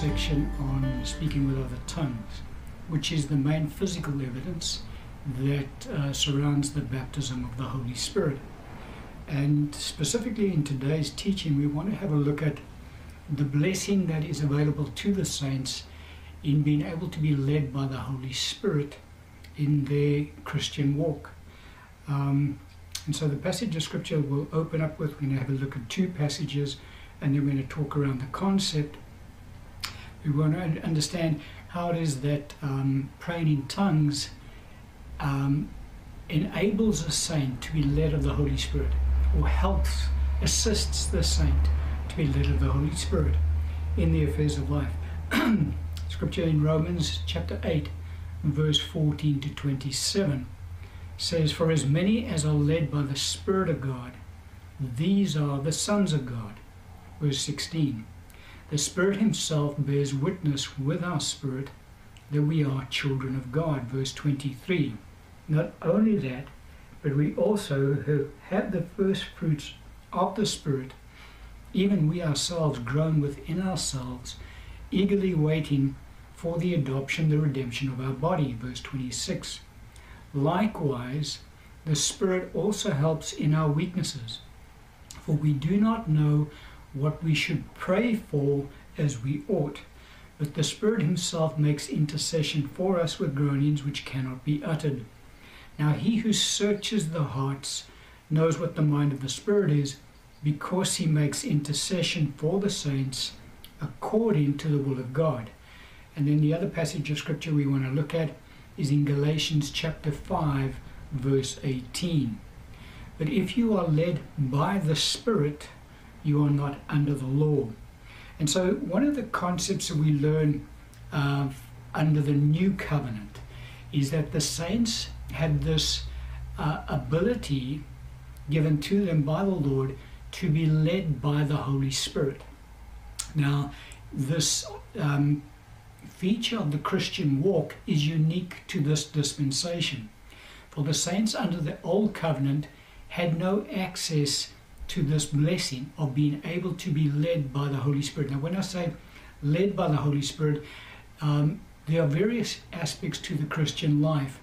section on speaking with other tongues, which is the main physical evidence that uh, surrounds the baptism of the Holy Spirit. And specifically in today's teaching, we want to have a look at the blessing that is available to the saints in being able to be led by the Holy Spirit in their Christian walk. Um, and so the passage of scripture we'll open up with, we're going to have a look at two passages, and then we're going to talk around the concept. We want to understand how it is that um, praying in tongues um, enables a saint to be led of the Holy Spirit, or helps, assists the saint to be led of the Holy Spirit in the affairs of life. Scripture in Romans chapter 8, verse 14 to 27 says, For as many as are led by the Spirit of God, these are the sons of God. Verse 16 The Spirit Himself bears witness with our spirit that we are children of God. Verse 23 Not only that, but we also have the first fruits of the Spirit, even we ourselves groan within ourselves, eagerly waiting for the adoption, the redemption of our body. Verse 26 Likewise, the Spirit also helps in our weaknesses, for we do not know what we should pray for as we ought. But the Spirit Himself makes intercession for us with groanings which cannot be uttered. Now, He who searches the hearts knows what the mind of the Spirit is, because He makes intercession for the saints according to the will of God. And then the other passage of Scripture we want to look at is in Galatians chapter 5, verse 18. But if you are led by the Spirit, you are not under the law. And so, one of the concepts that we learn uh, under the new covenant is that the saints had this uh, ability given to them by the Lord to be led by the Holy Spirit. Now, this um, feature of the Christian walk is unique to this dispensation. For the saints under the Old Covenant had no access to this blessing of being able to be led by the Holy Spirit. Now, when I say led by the Holy Spirit, um, there are various aspects to the Christian life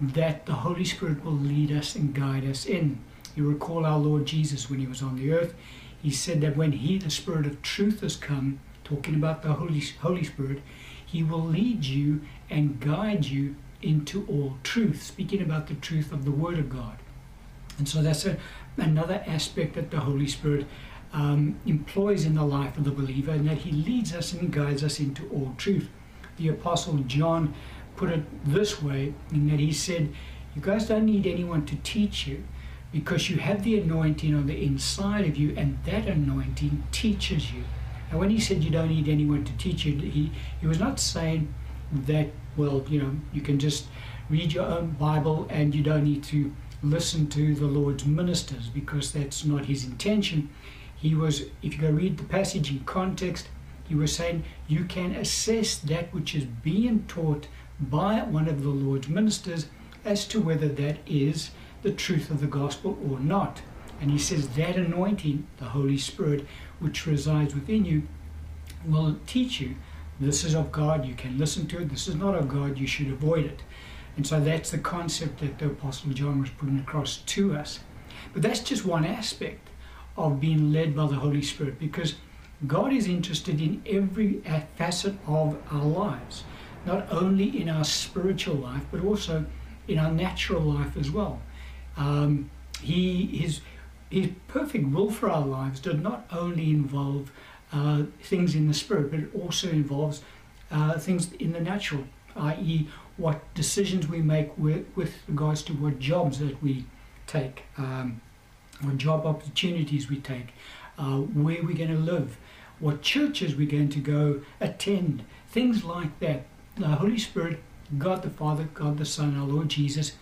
that the Holy Spirit will lead us and guide us in. You recall our Lord Jesus when he was on the earth, he said that when he, the Spirit of truth, has come, talking about the Holy, Holy Spirit, he will lead you and guide you into all truth, speaking about the truth of the Word of God. And so that's a, another aspect that the Holy Spirit um, employs in the life of the believer, and that he leads us and guides us into all truth. The Apostle John put it this way, in that he said, You guys don't need anyone to teach you because you have the anointing on the inside of you, and that anointing teaches you. And when he said you don't need anyone to teach you, he, he was not saying that, well, you know, you can just read your own Bible and you don't need to listen to the Lord's ministers because that's not his intention. He was, if you go read the passage in context, he was saying you can assess that which is being taught by one of the Lord's ministers as to whether that is the truth of the gospel or not. And he says that anointing, the Holy Spirit, which resides within you, will teach you this is of God, you can listen to it. This is not of God, you should avoid it. And so that's the concept that the Apostle John was putting across to us. But that's just one aspect of being led by the Holy Spirit because God is interested in every facet of our lives, not only in our spiritual life, but also in our natural life as well. Um, he, his, his perfect will for our lives does not only involve uh, things in the spirit, but it also involves uh, things in the natural, i.e., what decisions we make with, with, regards to what jobs that we take, um, what job opportunities we take, uh, where we're going to live, what churches we're going to go attend, things like that. The Holy Spirit, God the Father, God the Son, our Lord Jesus,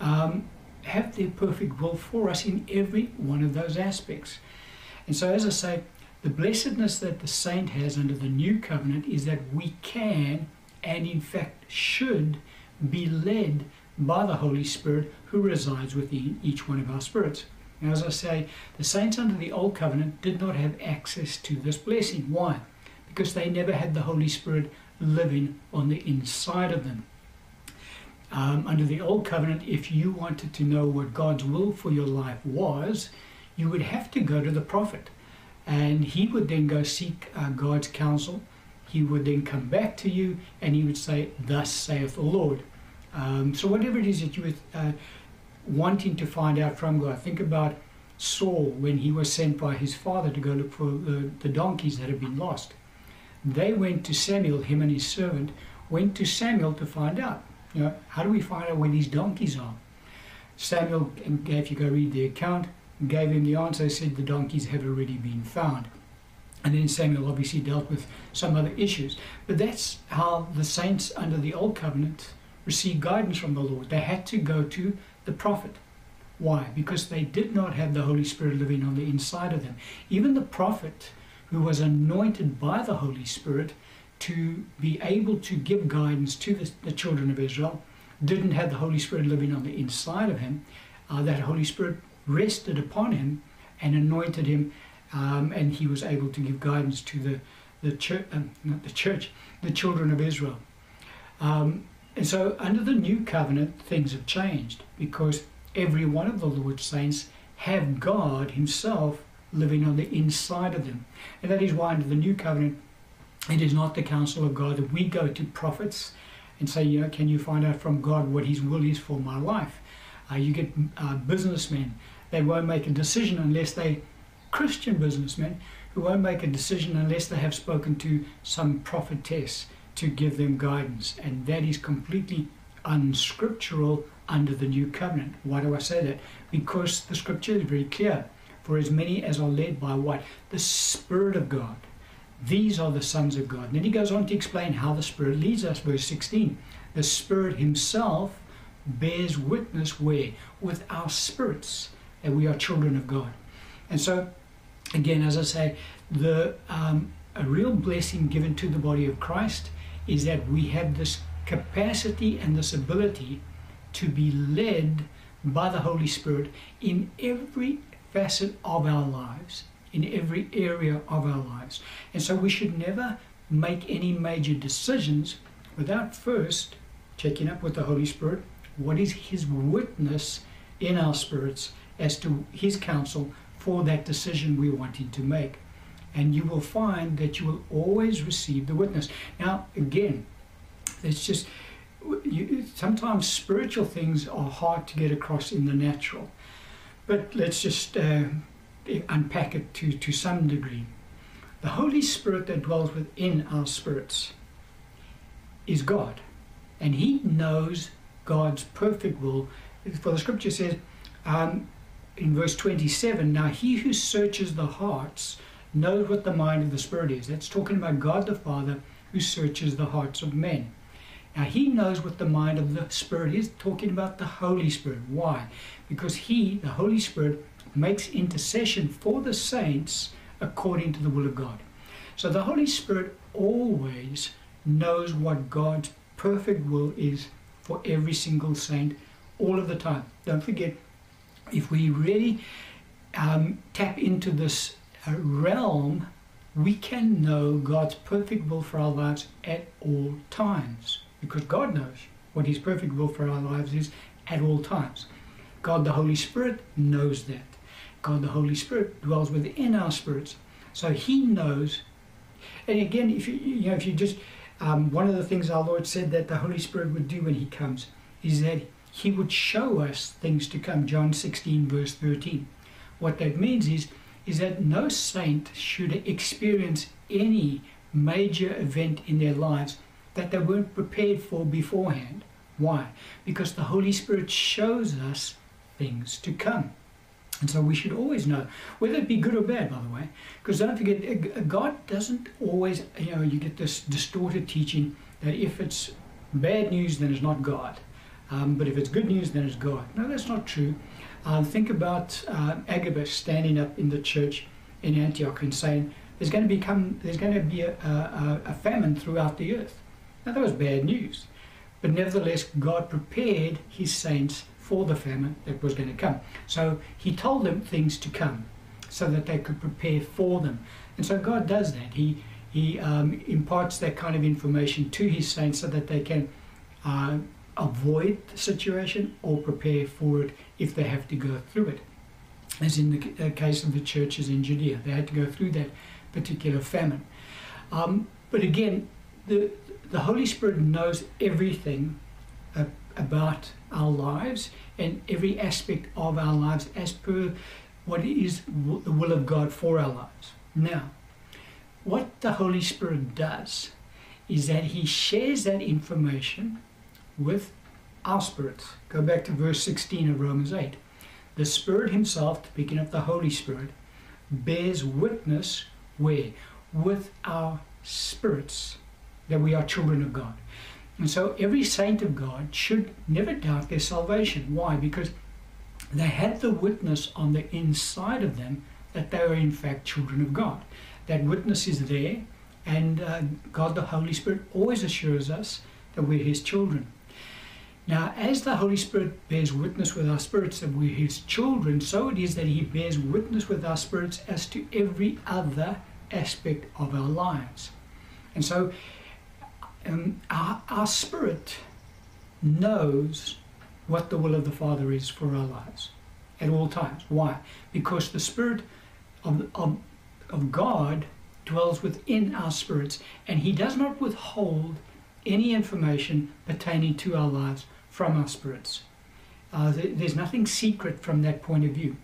um, have their perfect will for us in every one of those aspects. And so, as I say, the blessedness that the saint has under the new covenant is that we can and, in fact, should be led by the Holy Spirit who resides within each one of our spirits. Now, as I say, the saints under the old covenant did not have access to this blessing. Why? because they never had the Holy Spirit living on the inside of them. Um, under the Old Covenant, if you wanted to know what God's will for your life was, you would have to go to the prophet. And he would then go seek uh, God's counsel. He would then come back to you and he would say, Thus saith the Lord. Um, so, whatever it is that you were uh, wanting to find out from God, think about Saul when he was sent by his father to go look for the, donkeys that had been lost. They went to Samuel, him and his servant, went to Samuel to find out. You know, how do we find out where these donkeys are? Samuel, if you go read the account, gave him the answer, said the donkeys have already been found. And then Samuel obviously dealt with some other issues. But that's how the saints under the Old Covenant received guidance from the Lord. They had to go to the prophet. Why? Because they did not have the Holy Spirit living on the inside of them. Even the prophet who was anointed by the Holy Spirit to be able to give guidance to the, the children of Israel didn't have the Holy Spirit living on the inside of him. Uh, that Holy Spirit rested upon him and anointed him, um, and he was able to give guidance to the the church, um, not the church, the children of Israel. Um, and so, under the new covenant, things have changed because every one of the Lord's saints have God Himself living on the inside of them. And that is why under the new covenant, it is not the counsel of God that we go to prophets and say, you know, can you find out from God what His will is for my life? Uh, you get uh, businessmen, they won't make a decision unless they, Christian businessmen, who won't make a decision unless they have spoken to some prophetess to give them guidance. And that is completely unscriptural under the new covenant. Why do I say that? Because the scripture is very clear. For as many as are led by what? The Spirit of God. These are the sons of God. And then he goes on to explain how the Spirit leads us. Verse 16. The Spirit Himself bears witness where? With our spirits that we are children of God. And so, again, as I say, the um, a real blessing given to the body of Christ is that we have this capacity and this ability to be led by the Holy Spirit in every facet of our lives, in every area of our lives. And so we should never make any major decisions without first checking up with the Holy Spirit. What is His witness in our spirits as to His counsel for that decision we're wanting to make? And you will find that you will always receive the witness. Now, again, it's just you, sometimes spiritual things are hard to get across in the natural. But let's just uh, unpack it to, to some degree. The Holy Spirit that dwells within our spirits is God, and He knows God's perfect will. For the scripture says um, in verse 27 Now He who searches the hearts knows what the mind of the Spirit is. That's talking about God the Father who searches the hearts of men. Now, he knows what the mind of the Spirit is, talking about the Holy Spirit. Why? Because he, the Holy Spirit, makes intercession for the saints according to the will of God. So the Holy Spirit always knows what God's perfect will is for every single saint all of the time. Don't forget, if we really um, tap into this uh, realm, we can know God's perfect will for our lives at all times because God knows what His perfect will for our lives is at all times. God the Holy Spirit knows that. God the Holy Spirit dwells within our spirits. So He knows. And again, if you, you know, if you just, um, one of the things our Lord said that the Holy Spirit would do when He comes is that He would show us things to come. John 16, verse 13. What that means is, is that no saint should experience any major event in their lives that they weren't prepared for beforehand. Why? Because the Holy Spirit shows us things to come. And so we should always know, whether it be good or bad, by the way, because don't forget, uh, uh, God doesn't always, you know, you get this distorted teaching that if it's bad news, then it's not God. Um, but if it's good news, then it's God. No, that's not true. Um, think about uh, Agabus standing up in the church in Antioch and saying, "There's going to become, there's going to be a, a, a famine throughout the earth." Now, that was bad news. But nevertheless, God prepared his saints for the famine that was going to come. So he told them things to come so that they could prepare for them. And so God does that. He, He um, imparts that kind of information to his saints so that they can uh, avoid the situation or prepare for it if they have to go through it. As in the uh, case of the churches in Judea, they had to go through that particular famine. Um, but again, the, the Holy Spirit knows everything uh, about our lives and every aspect of our lives as per what is the will of God for our lives. Now, what the Holy Spirit does is that He shares that information with our spirits. Go back to verse 16 of Romans 8. The Spirit Himself, speaking of the Holy Spirit, bears witness where? With our spirits that we are children of God. And so every saint of God should never doubt their salvation. Why? Because they had the witness on the inside of them that they are in fact children of God. That witness is there, and uh, God the Holy Spirit always assures us that we're His children. Now, as the Holy Spirit bears witness with our spirits that we're His children, so it is that He bears witness with our spirits as to every other aspect of our lives. And so, um, our, our spirit knows what the will of the Father is for our lives at all times. Why? Because the Spirit of, of, of God dwells within our spirits, and He does not withhold any information pertaining to our lives from our spirits. Uh, there's nothing secret from that point of view.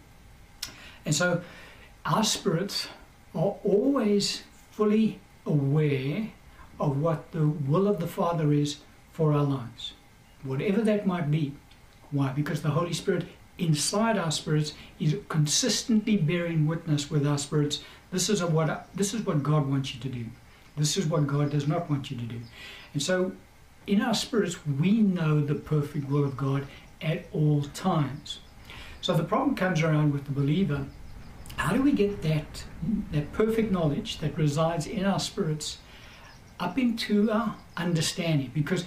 And so our spirits are always fully aware of what the will of the Father is for our lives, whatever that might be. Why? Because the Holy Spirit inside our spirits is consistently bearing witness with our spirits. This is what this is what God wants you to do. This is what God does not want you to do. And so in our spirits we know the perfect will of God at all times. So the problem comes around with the believer. How do we get that that perfect knowledge that resides in our spirits up into our understanding? Because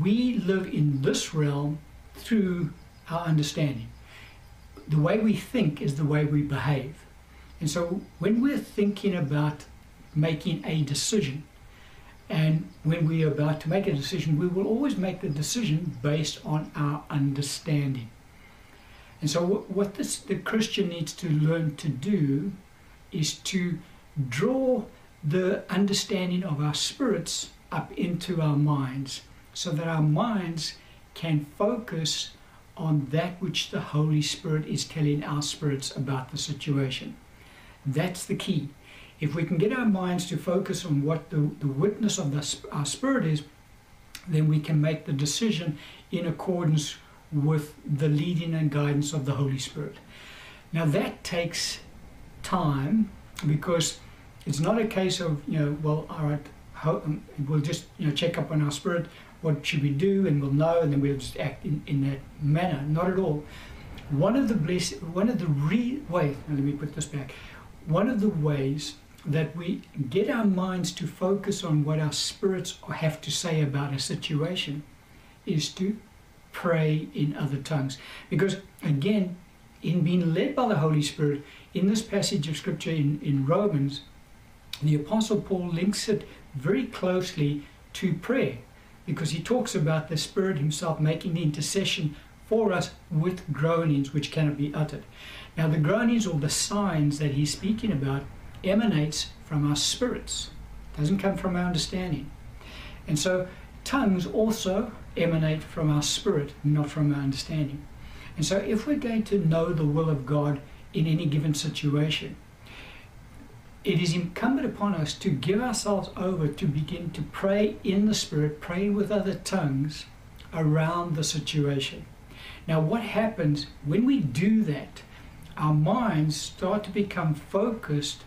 we live in this realm through our understanding. The way we think is the way we behave. And so when we're thinking about making a decision, and when we are about to make a decision, we will always make the decision based on our understanding. And so, what this, the Christian needs to learn to do is to draw the understanding of our spirits up into our minds so that our minds can focus on that which the Holy Spirit is telling our spirits about the situation. That's the key. If we can get our minds to focus on what the, the witness of the, our spirit is, then we can make the decision in accordance with the leading and guidance of the Holy Spirit. Now that takes time because it's not a case of, you know, well, all right, um, we'll just, you know, check up on our spirit what should we do, and we'll know, and then we'll just act in, in that manner. Not at all. One of the bless, one of the re, wait, let me put this back. One of the ways that we get our minds to focus on what our spirits have to say about a situation is to pray in other tongues. Because again, in being led by the Holy Spirit, in this passage of scripture in, in Romans, the Apostle Paul links it very closely to prayer because he talks about the Spirit Himself making the intercession for us with groanings which cannot be uttered. Now, the groanings or the signs that he's speaking about emanates from our spirits, it doesn't come from our understanding. And so, tongues also emanate from our spirit, not from our understanding. And so, if we're going to know the will of God in any given situation, it is incumbent upon us to give ourselves over to begin to pray in the Spirit, pray with other tongues around the situation. Now, what happens when we do that? Our minds start to become focused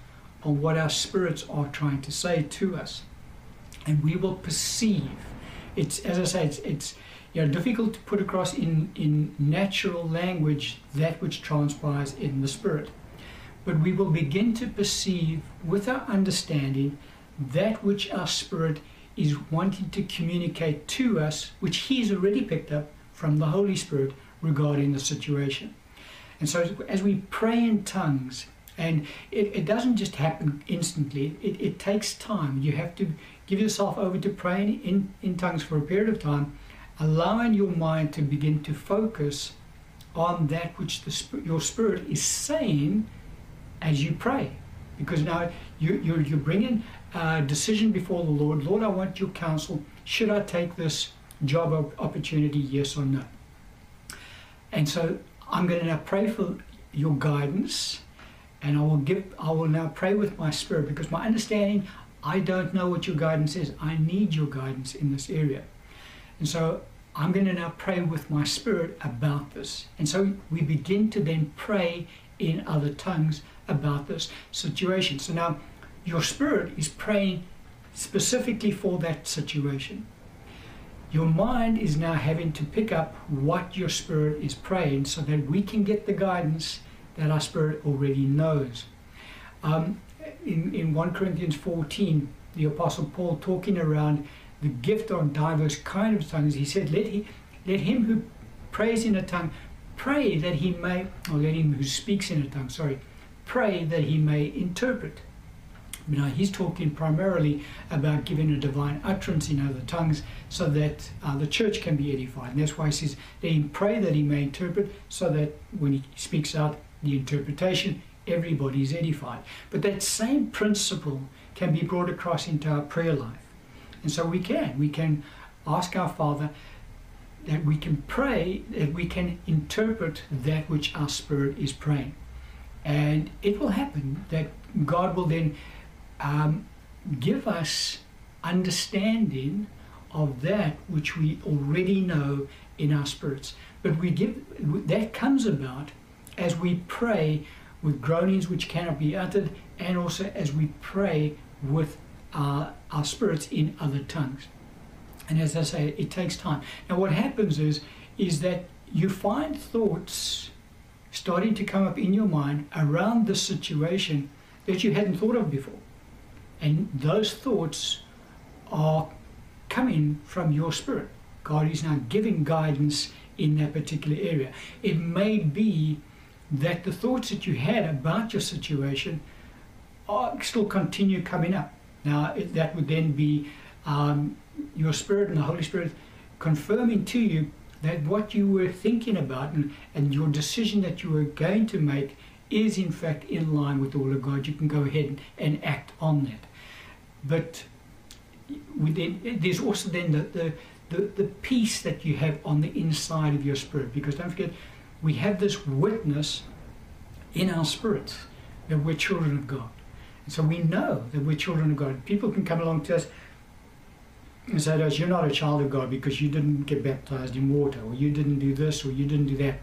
on what our spirits are trying to say to us, and we will perceive. It's as I say, it's, it's you know, difficult to put across in, in natural language that which transpires in the spirit but we will begin to perceive with our understanding that which our spirit is wanting to communicate to us, which He's already picked up from the Holy Spirit regarding the situation. And so, as we pray in tongues, And it, it doesn't just happen instantly, it, it takes time. You have to give yourself over to praying in, in tongues for a period of time, allowing your mind to begin to focus on that which the, your spirit is saying as you pray. Because now you, you're, you're bringing a decision before the Lord. Lord, I want your counsel. Should I take this job opportunity, yes or no? And so I'm going to now pray for your guidance and I will give I will now pray with my spirit because my understanding I don't know what your guidance is. I need your guidance in this area. And so I'm going to now pray with my spirit about this. And so we begin to then pray in other tongues about this situation. So now your spirit is praying specifically for that situation. Your mind is now having to pick up what your spirit is praying so that we can get the guidance that our spirit already knows. Um, in, in 1 Corinthians 14, the Apostle Paul talking around the gift on diverse kind of tongues, he said, let, he, let him who prays in a tongue pray that he may, or let him who speaks in a tongue, sorry, pray that he may interpret. Now he's talking primarily about giving a divine utterance in other tongues so that uh, the church can be edified. And that's why he says, let him pray that he may interpret so that when he speaks out the interpretation, everybody is edified. But that same principle can be brought across into our prayer life. And so we can. We can ask our Father that we can pray, that we can interpret that which our spirit is praying. And it will happen that God will then um, give us understanding of that which we already know in our spirits. But we give that comes about as we pray with groanings which cannot be uttered, and also as we pray with our, our spirits in other tongues. And as I say, it takes time. Now, what happens is, is that you find thoughts starting to come up in your mind around the situation that you hadn't thought of before. And those thoughts are coming from your spirit. God is now giving guidance in that particular area. It may be that the thoughts that you had about your situation are, still continue coming up. Now, it, that would then be um, your spirit and the Holy Spirit confirming to you that what you were thinking about and, and your decision that you were going to make is in fact in line with the will of God. You can go ahead and, act on that. But within, there's also then the, the, the, the peace that you have on the inside of your spirit. Because don't forget, we have this witness in our spirits that we're children of God. And so we know that we're children of God. People can come along to us and say to us, You're not a child of God because you didn't get baptized in water, or you didn't do this, or you didn't do that.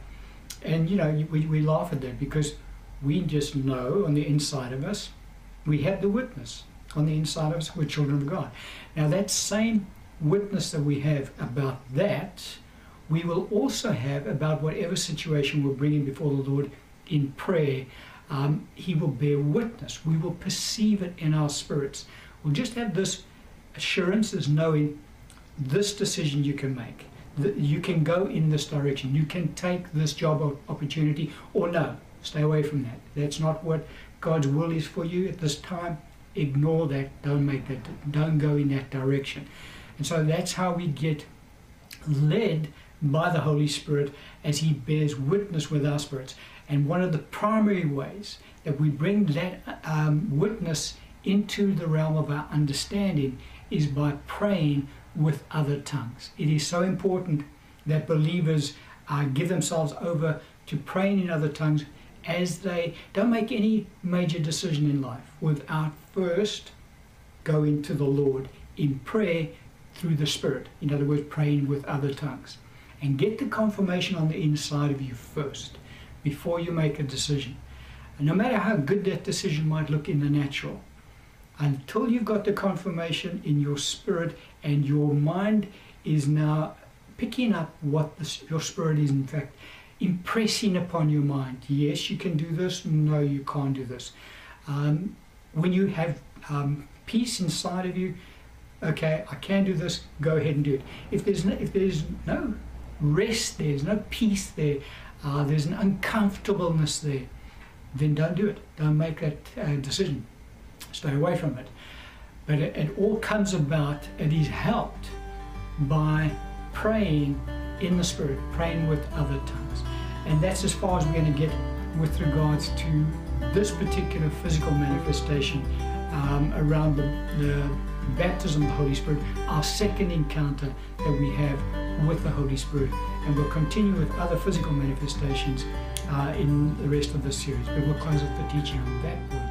And, you know, we, we laugh at that because we just know on the inside of us, we have the witness on the inside of us, we're children of God. Now, that same witness that we have about that we will also have about whatever situation we're bringing before the Lord in prayer. Um, he will bear witness. We will perceive it in our spirits. We'll just have this assurance as knowing this decision you can make. That you can go in this direction. You can take this job opportunity or no, stay away from that. That's not what God's will is for you at this time. Ignore that. Don't make that. Don't go in that direction. And so that's how we get led by the Holy Spirit as He bears witness with our spirits. And one of the primary ways that we bring that um, witness into the realm of our understanding is by praying with other tongues. It is so important that believers uh, give themselves over to praying in other tongues as they don't make any major decision in life without first going to the Lord in prayer through the Spirit. In other words, praying with other tongues and get the confirmation on the inside of you first before you make a decision. And no matter how good that decision might look in the natural, until you've got the confirmation in your spirit and your mind is now picking up what the, your spirit is in fact impressing upon your mind. Yes, you can do this. No, you can't do this. Um, when you have um, peace inside of you, okay, I can do this. Go ahead and do it. If there's no, if there's no rest there, there's no peace there, uh, there's an uncomfortableness there, then don't do it. Don't make that uh, decision. Stay away from it. But it, it all comes about, it is helped by praying in the Spirit, praying with other tongues. And that's as far as we're going to get with regards to this particular physical manifestation um, around the, the baptism of the Holy Spirit, our second encounter that we have with the Holy Spirit. And we'll continue with other physical manifestations uh, in the rest of this series. But we'll close with the teaching on that